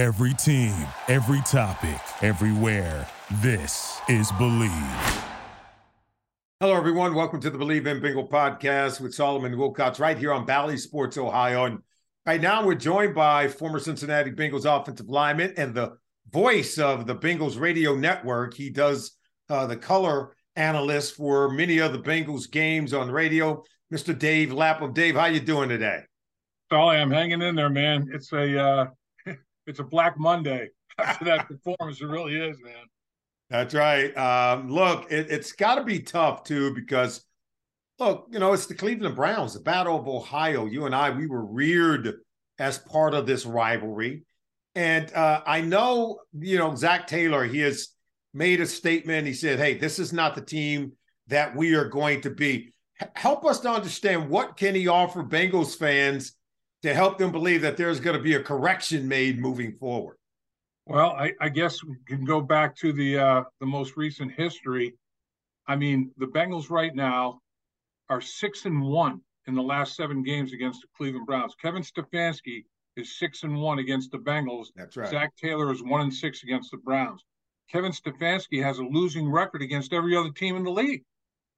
Every team, every topic, everywhere. This is Bleav. Hello, everyone. Welcome to the Bleav in Bengal podcast with Solomon Wilcots right here on Bally Sports Ohio. And right now we're joined by former Cincinnati Bengals offensive lineman and the voice of the Bengals radio network. He does uh, the color analyst for many of the Bengals games on radio. Mr. Dave Lapham. Dave, how you doing today? Solly, I'm hanging in there, man. It's a uh, it's a Black Monday after that performance. It really is, man. That's right. Um, look, it, it's got to be tough too because, look, you know, it's the Cleveland Browns, the Battle of Ohio. You and I, we were reared as part of this rivalry, and uh, I know, you know, Zac Taylor. He has made a statement. He said, "Hey, this is not the team that we are going to be." H- help us to understand what can he offer Bengals fans to help them believe that there's going to be a correction made moving forward? Well, I, I guess we can go back to the uh, the most recent history. I mean, the Bengals right now are six and one in the last seven games against the Cleveland Browns. Kevin Stefanski is six and one against the Bengals. That's right. Zac Taylor is one and six against the Browns. Kevin Stefanski has a losing record against every other team in the league.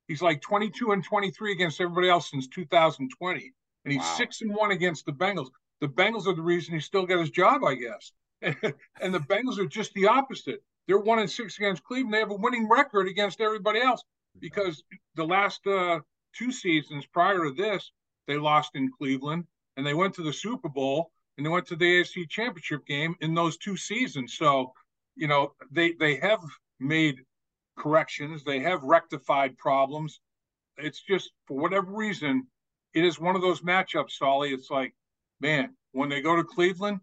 He's like 22 and 23 against everybody else since 2020 and he's wow. six and one against the Bengals. The Bengals are the reason he still got his job, I guess. and the Bengals are just the opposite. They're one and six against Cleveland. They have a winning record against everybody else because the last uh, two seasons prior to this, they lost in Cleveland and they went to the Super Bowl and they went to the AFC Championship game in those two seasons. So, you know, they they have made corrections. They have rectified problems. It's just for whatever reason, it is one of those matchups, Solly. It's like, man, when they go to Cleveland,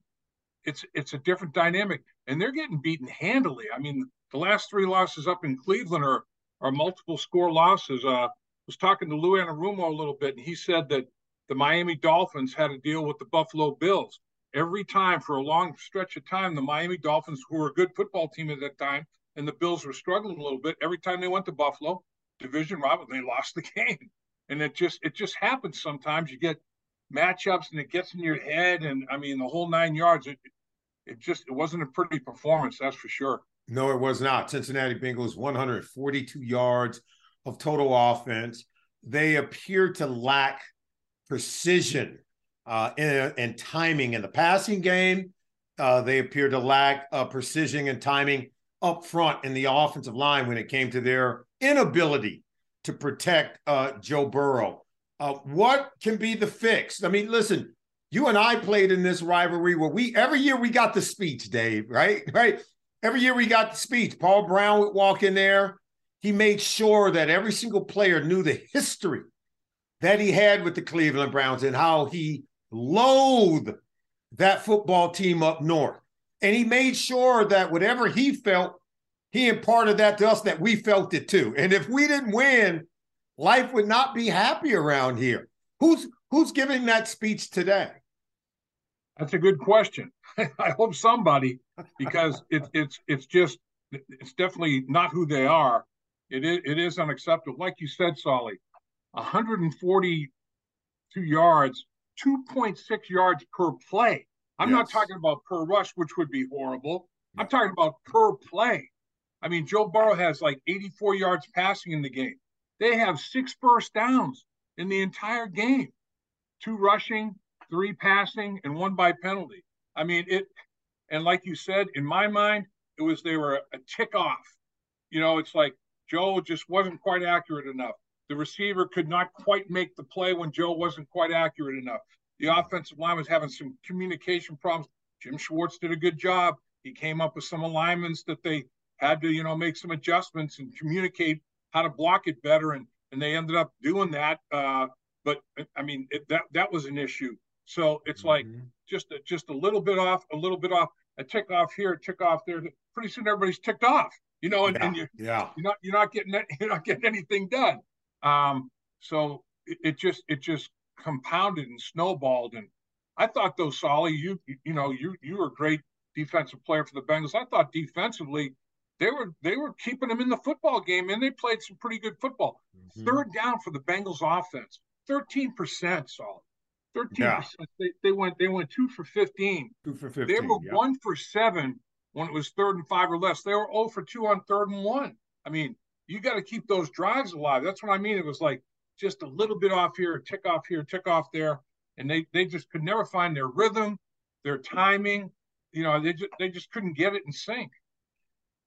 it's it's a different dynamic, and they're getting beaten handily. I mean, the last three losses up in Cleveland are are multiple score losses. Uh, I was talking to Lou Anarumo a little bit, and he said that the Miami Dolphins had to deal with the Buffalo Bills every time for a long stretch of time. The Miami Dolphins, who were a good football team at that time, and the Bills were struggling a little bit. Every time they went to Buffalo, division rival, they lost the game and it just it just happens sometimes. You get matchups and it gets in your head, and I mean the whole nine yards. It it just it wasn't a pretty performance, that's for sure. No, it was not. Cincinnati Bengals 142 yards of total offense. They appear to lack precision uh, and, timing in the passing game. Uh, they appear to lack uh, precision and timing up front in the offensive line when it came to their inability to protect uh, Joe Burrow. Uh, what can be the fix? I mean, listen, you and I played in this rivalry where we every year we got the speech, Dave, right? Right. Every year we got the speech. Paul Brown would walk in there. He made sure that every single player knew the history that he had with the Cleveland Browns and how he loathed that football team up north. And he made sure that whatever he felt he imparted that to us that we felt it too. And if we didn't win, life would not be happy around here. Who's who's giving that speech today? That's a good question. I hope somebody, because it, it's it's just it's definitely not who they are. It is it is unacceptable. Like you said, Solly, 142 yards, 2.6 yards per play. I'm yes. not talking about per rush, which would be horrible. I'm talking about per play. I mean, Joe Burrow has like 84 yards passing in the game. They have six first downs in the entire game two rushing, three passing, and one by penalty. I mean, it, and like you said, in my mind, it was they were a tick off. You know, it's like Joe just wasn't quite accurate enough. The receiver could not quite make the play when Joe wasn't quite accurate enough. The offensive line was having some communication problems. Jim Schwartz did a good job. He came up with some alignments that they had to, you know, make some adjustments and communicate how to block it better. And, and they ended up doing that. Uh, but I mean, it, that, that was an issue. So it's mm-hmm. like just, a, just a little bit off, a little bit off, a tick off here, a tick off there. Pretty soon everybody's ticked off, you know, and, yeah. and you, yeah. you're not, you're not getting, you're not getting anything done. Um, so it, it just, it just compounded and snowballed. And I thought though, Solly, you, you know, you, you were a great defensive player for the Bengals. I thought defensively, they were they were keeping them in the football game, and they played some pretty good football. Mm-hmm. Third down for the Bengals offense, thirteen percent solid. Thirteen yeah. percent. They, they went they went two for fifteen. Two for fifteen. They were yeah. one for seven when it was third and five or less. They were 0 for two on third and one. I mean, you got to keep those drives alive. That's what I mean. It was like just a little bit off here, tick off here, tick off there, and they they just could never find their rhythm, their timing. You know, they just they just couldn't get it in sync.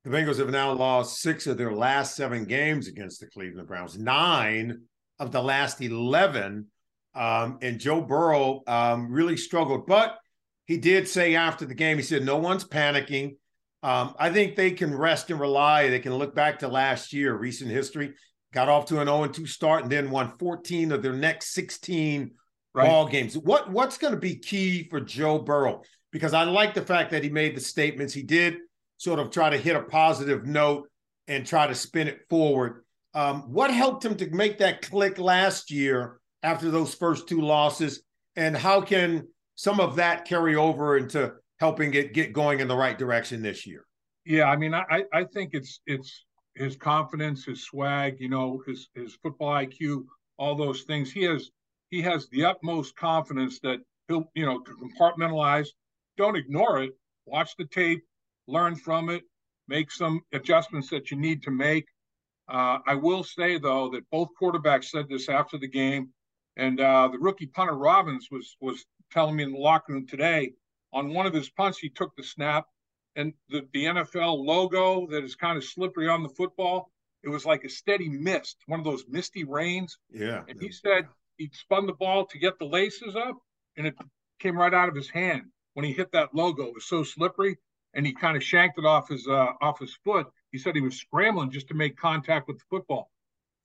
The Bengals have now lost six of their last seven games against the Cleveland Browns. Nine of the last eleven um, and Joe Burrow um, really struggled, but he did say after the game, he said, No one's panicking. Um, I think they can rest and rely. They can look back to last year, recent history, got off to an 0 2 start and then won 14 of their next 16 right. ball games. What What's going to be key for Joe Burrow? Because I like the fact that he made the statements. He did sort of try to hit a positive note and try to spin it forward. Um, what helped him to make that click last year after those first two losses? And how can some of that carry over into helping it get going in the right direction this year? Yeah, I mean, I I think it's it's his confidence, his swag, you know, his his football IQ, all those things. He has he has the utmost confidence that he'll you know compartmentalize. Don't ignore it. Watch the tape, learn from it, make some adjustments that you need to make. Uh, I will say though that both quarterbacks said this after the game. And uh, the rookie punter Robbins was was telling me in the locker room today on one of his punts, he took the snap and the, the NFL logo that is kind of slippery on the football, it was like a steady mist, one of those misty rains. Yeah. And he said he spun the ball to get the laces up and it came right out of his hand when he hit that logo. It was so slippery and he kind of shanked it off his uh, off his foot. He said he was scrambling just to make contact with the football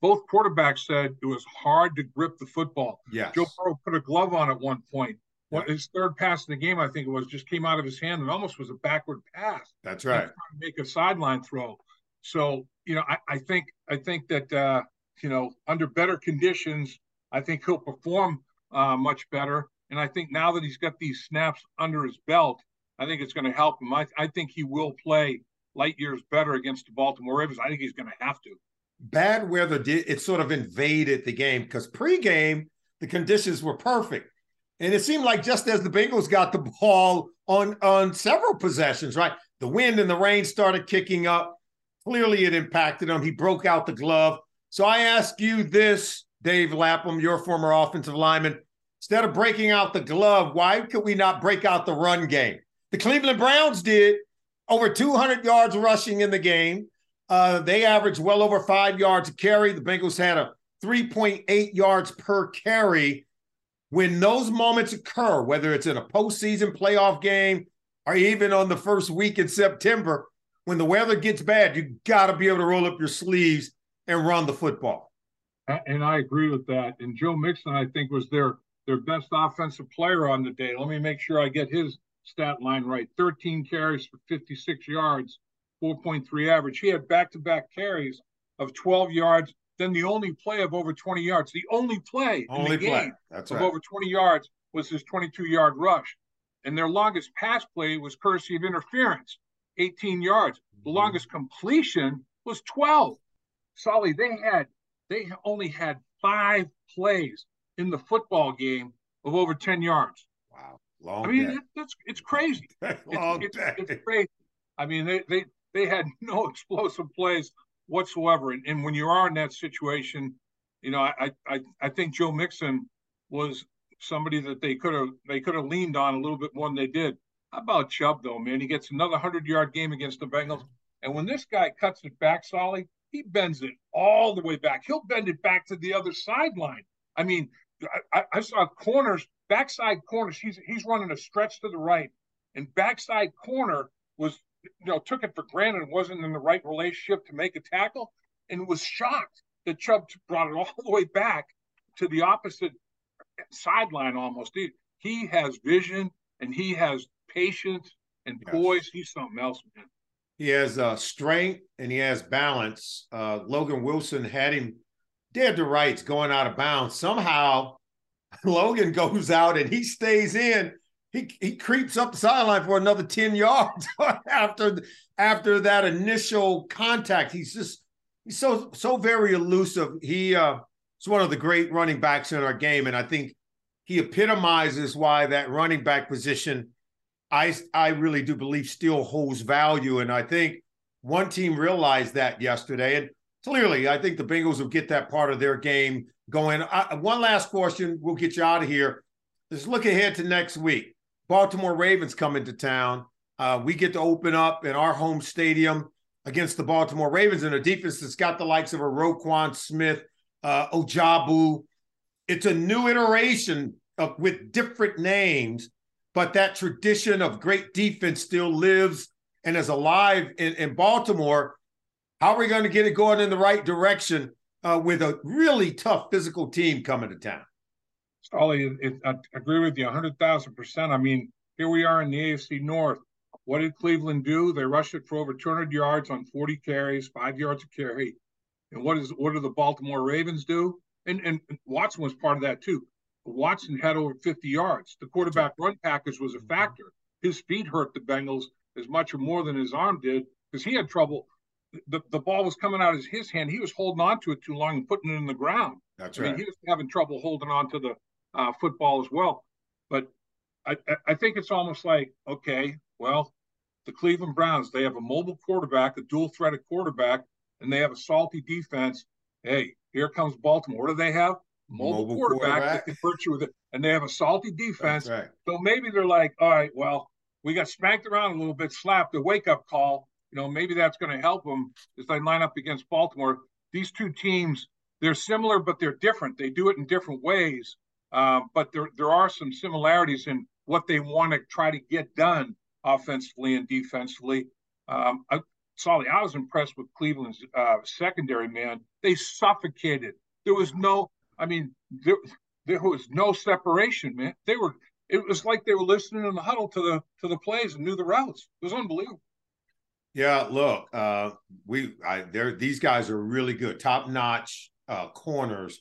both quarterbacks said it was hard to grip the football. Yes. Joe Burrow put a glove on at one point. What his third pass in the game, I think it was, just came out of his hand and almost was a backward pass. That's right. To make a sideline throw. So you know, I, I think I think that uh, you know under better conditions, I think he'll perform uh, much better. And I think now that he's got these snaps under his belt, I think it's going to help him. I, I think he will play light years better against the Baltimore Ravens. I think he's going to have to bad weather did it sort of invaded the game because pregame the conditions were perfect. And it seemed like just as the Bengals got the ball on on several possessions, right? The wind and the rain started kicking up. Clearly, it impacted him. He broke out the glove. So I ask you this, Dave Lapham, your former offensive lineman. Instead of breaking out the glove, why could we not break out the run game? The Cleveland Browns did over 200 yards rushing in the game. Uh, they averaged well over five yards a carry. The Bengals had a 3.8 yards per carry. When those moments occur, whether it's in a postseason playoff game or even on the first week in September, when the weather gets bad, you got to be able to roll up your sleeves and run the football. And I agree with that. And Joe Mixon, I think, was their their best offensive player on the day. Let me make sure I get his stat line right. 13 carries for 56 yards 4.3 average. He had back to back carries of 12 yards, then the only play of over 20 yards. The only play only in the play. game That's of right. over 20 yards was his 22 yard rush. And their longest pass play was courtesy of interference, 18 yards. The mm-hmm. longest completion was 12. Solly, they had they only had five plays in the football game of over 10 yards. Wow. Long I mean, that's it's crazy. Long it's, it's, it's, crazy. I mean, they, they they had no explosive plays whatsoever. And, and when you are in that situation, you know, I, I I think Joe Mixon was somebody that they could have they could have leaned on a little bit more than they did. How about Chubb though, man? He gets another hundred yard game against the Bengals, and when this guy cuts it back, Solly, he bends it all the way back. He'll bend it back to the other sideline. I mean, I, I saw corners, backside corners. He's he's running a stretch to the right, and backside corner was you know, took it for granted and wasn't in the right relationship to make a tackle and was shocked that Chubb brought it all the way back to the opposite sideline almost. He, he has vision and he has patience and poise. Yes. He's something else, man. He has uh, strength and he has balance. Uh, Logan Wilson had him dead to rights going out of bounds. Somehow, Logan goes out and he stays in he he creeps up the sideline for another 10 yards after after that initial contact. He's just he's so so very elusive. He uh is one of the great running backs in our game. And I think he epitomizes why that running back position, I I really do believe still holds value. And I think one team realized that yesterday. And clearly, I think the Bengals will get that part of their game going. I, one last question, we'll get you out of here. Let's look ahead to next week. Baltimore Ravens coming to town. Uh, we get to open up in our home stadium against the Baltimore Ravens and a defense that's got the likes of a Roquan Smith, uh, Ojabo. It's a new iteration of, with different names, but that tradition of great defense still lives and is alive in, in Baltimore. How are we going to get it going in the right direction uh, with a really tough physical team coming to town? Solly, I agree with you 100,000%. I mean, here we are in the AFC North. What did Cleveland do? They rushed it for over 200 yards on 40 carries, five yards a carry. And what is what do the Baltimore Ravens do? And and Watson was part of that too. Watson had over 50 yards. The quarterback run package was a factor. His speed hurt the Bengals as much or more than his arm did because he had trouble. The, the ball was coming out of his hand. He was holding on to it too long and putting it in the ground. That's I right. Mean, he was having trouble holding on to the uh, football as well. But I, I think it's almost like, okay, well, the Cleveland Browns, they have a mobile quarterback, a dual threaded quarterback, and they have a salty defense. Hey, here comes Baltimore. What do they have? Mobile, mobile quarterback, quarterback. that can hurt you with it. And they have a salty defense. Right. So maybe they're like, all right, well, we got spanked around a little bit, slapped a wake up call. You know, maybe that's going to help them as they line up against Baltimore. These two teams, they're similar, but they're different. They do it in different ways. Uh, but there there are some similarities in what they want to try to get done offensively and defensively. Um, I, Solly, I was impressed with Cleveland's uh, secondary, man. They suffocated. There was no, I mean, there, there was no separation, man. They were, it was like they were listening in the huddle to the to the plays and knew the routes. It was unbelievable. Yeah, look, uh, we, I, they're these guys are really good, top notch uh, corners.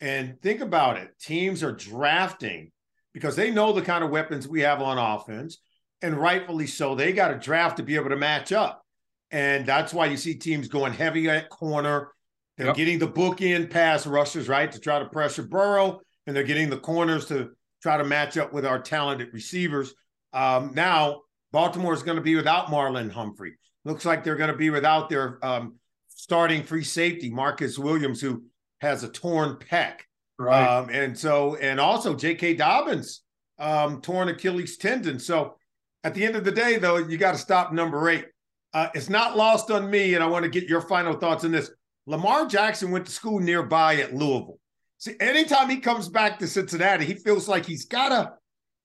And think about it: teams are drafting because they know the kind of weapons we have on offense and rightfully so. They got a draft to be able to match up. And that's why you see teams going heavy at corner. They're yep. getting the book in pass rushers, right, to try to pressure Burrow, and they're getting the corners to try to match up with our talented receivers. Um, now, Baltimore is going to be without Marlon Humphrey. Looks like they're going to be without their um, starting free safety, Marcus Williams, who has a torn pec. Right. Um, and so, and also J.K. Dobbins, um, torn Achilles tendon. So at the end of the day, though, you got to stop number eight. Uh, it's not lost on me, and I want to get your final thoughts on this. Lamar Jackson went to school nearby at Louisville. See, anytime he comes back to Cincinnati, he feels like he's got to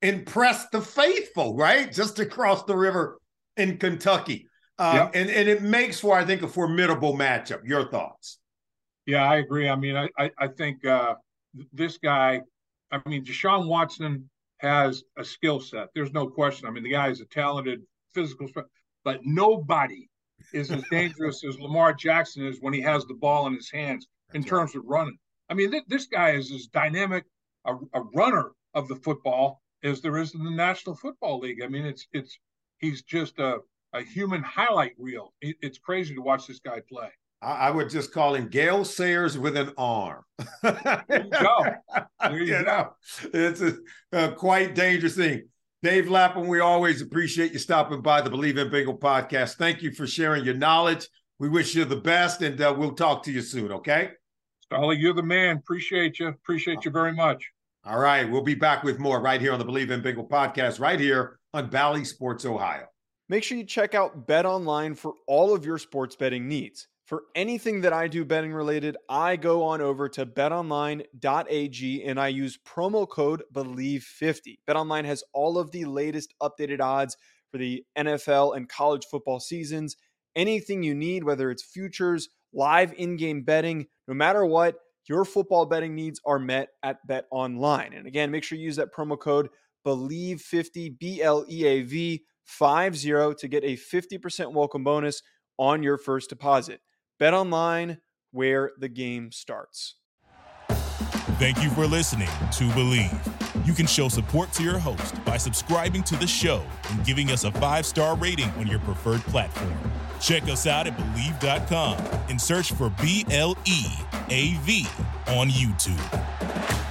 impress the faithful, right? Just across the river in Kentucky. Um, yep. and, and it makes for, I think, a formidable matchup. Your thoughts? Yeah, I agree. I mean, I, I, I think uh, this guy, I mean, Deshaun Watson has a skill set. There's no question. I mean, the guy is a talented physical, but nobody is as dangerous as Lamar Jackson is when he has the ball in his hands in terms of running. I mean, th- this guy is as dynamic a, a, runner of the football as there is in the National Football League. I mean, it's it's he's just a a human highlight reel. It, it's crazy to watch this guy play. I, would just call him Gale Sayers with an arm. there you go. There you, you know, it's a, a, quite dangerous thing. Dave Lapham, we always appreciate you stopping by the Bleav in Bengals podcast. Thank you for sharing your knowledge. We wish you the best, and uh, we'll talk to you soon. Okay. Solly, you're the man. Appreciate you. Appreciate you very much. All right. We'll be back with more right here on the Bleav in Bengals podcast, right here on Bally Sports Ohio. Make sure you check out Bet Online for all of your sports betting needs. For anything that I do betting related, I go on over to betonline.ag and I use promo code BLEAV50. BetOnline has all of the latest updated odds for the NFL and college football seasons. Anything you need, whether it's futures, live in game betting, no matter what, your football betting needs are met at BetOnline. And again, make sure you use that promo code BLEAV50, B L E A V 50 to get a 50% welcome bonus on your first deposit. Bet online where the game starts. Thank you for listening to Bleav. You can show support to your host by subscribing to the show and giving us a five star rating on your preferred platform. Check us out at Bleav.com and search for B L E A V on YouTube.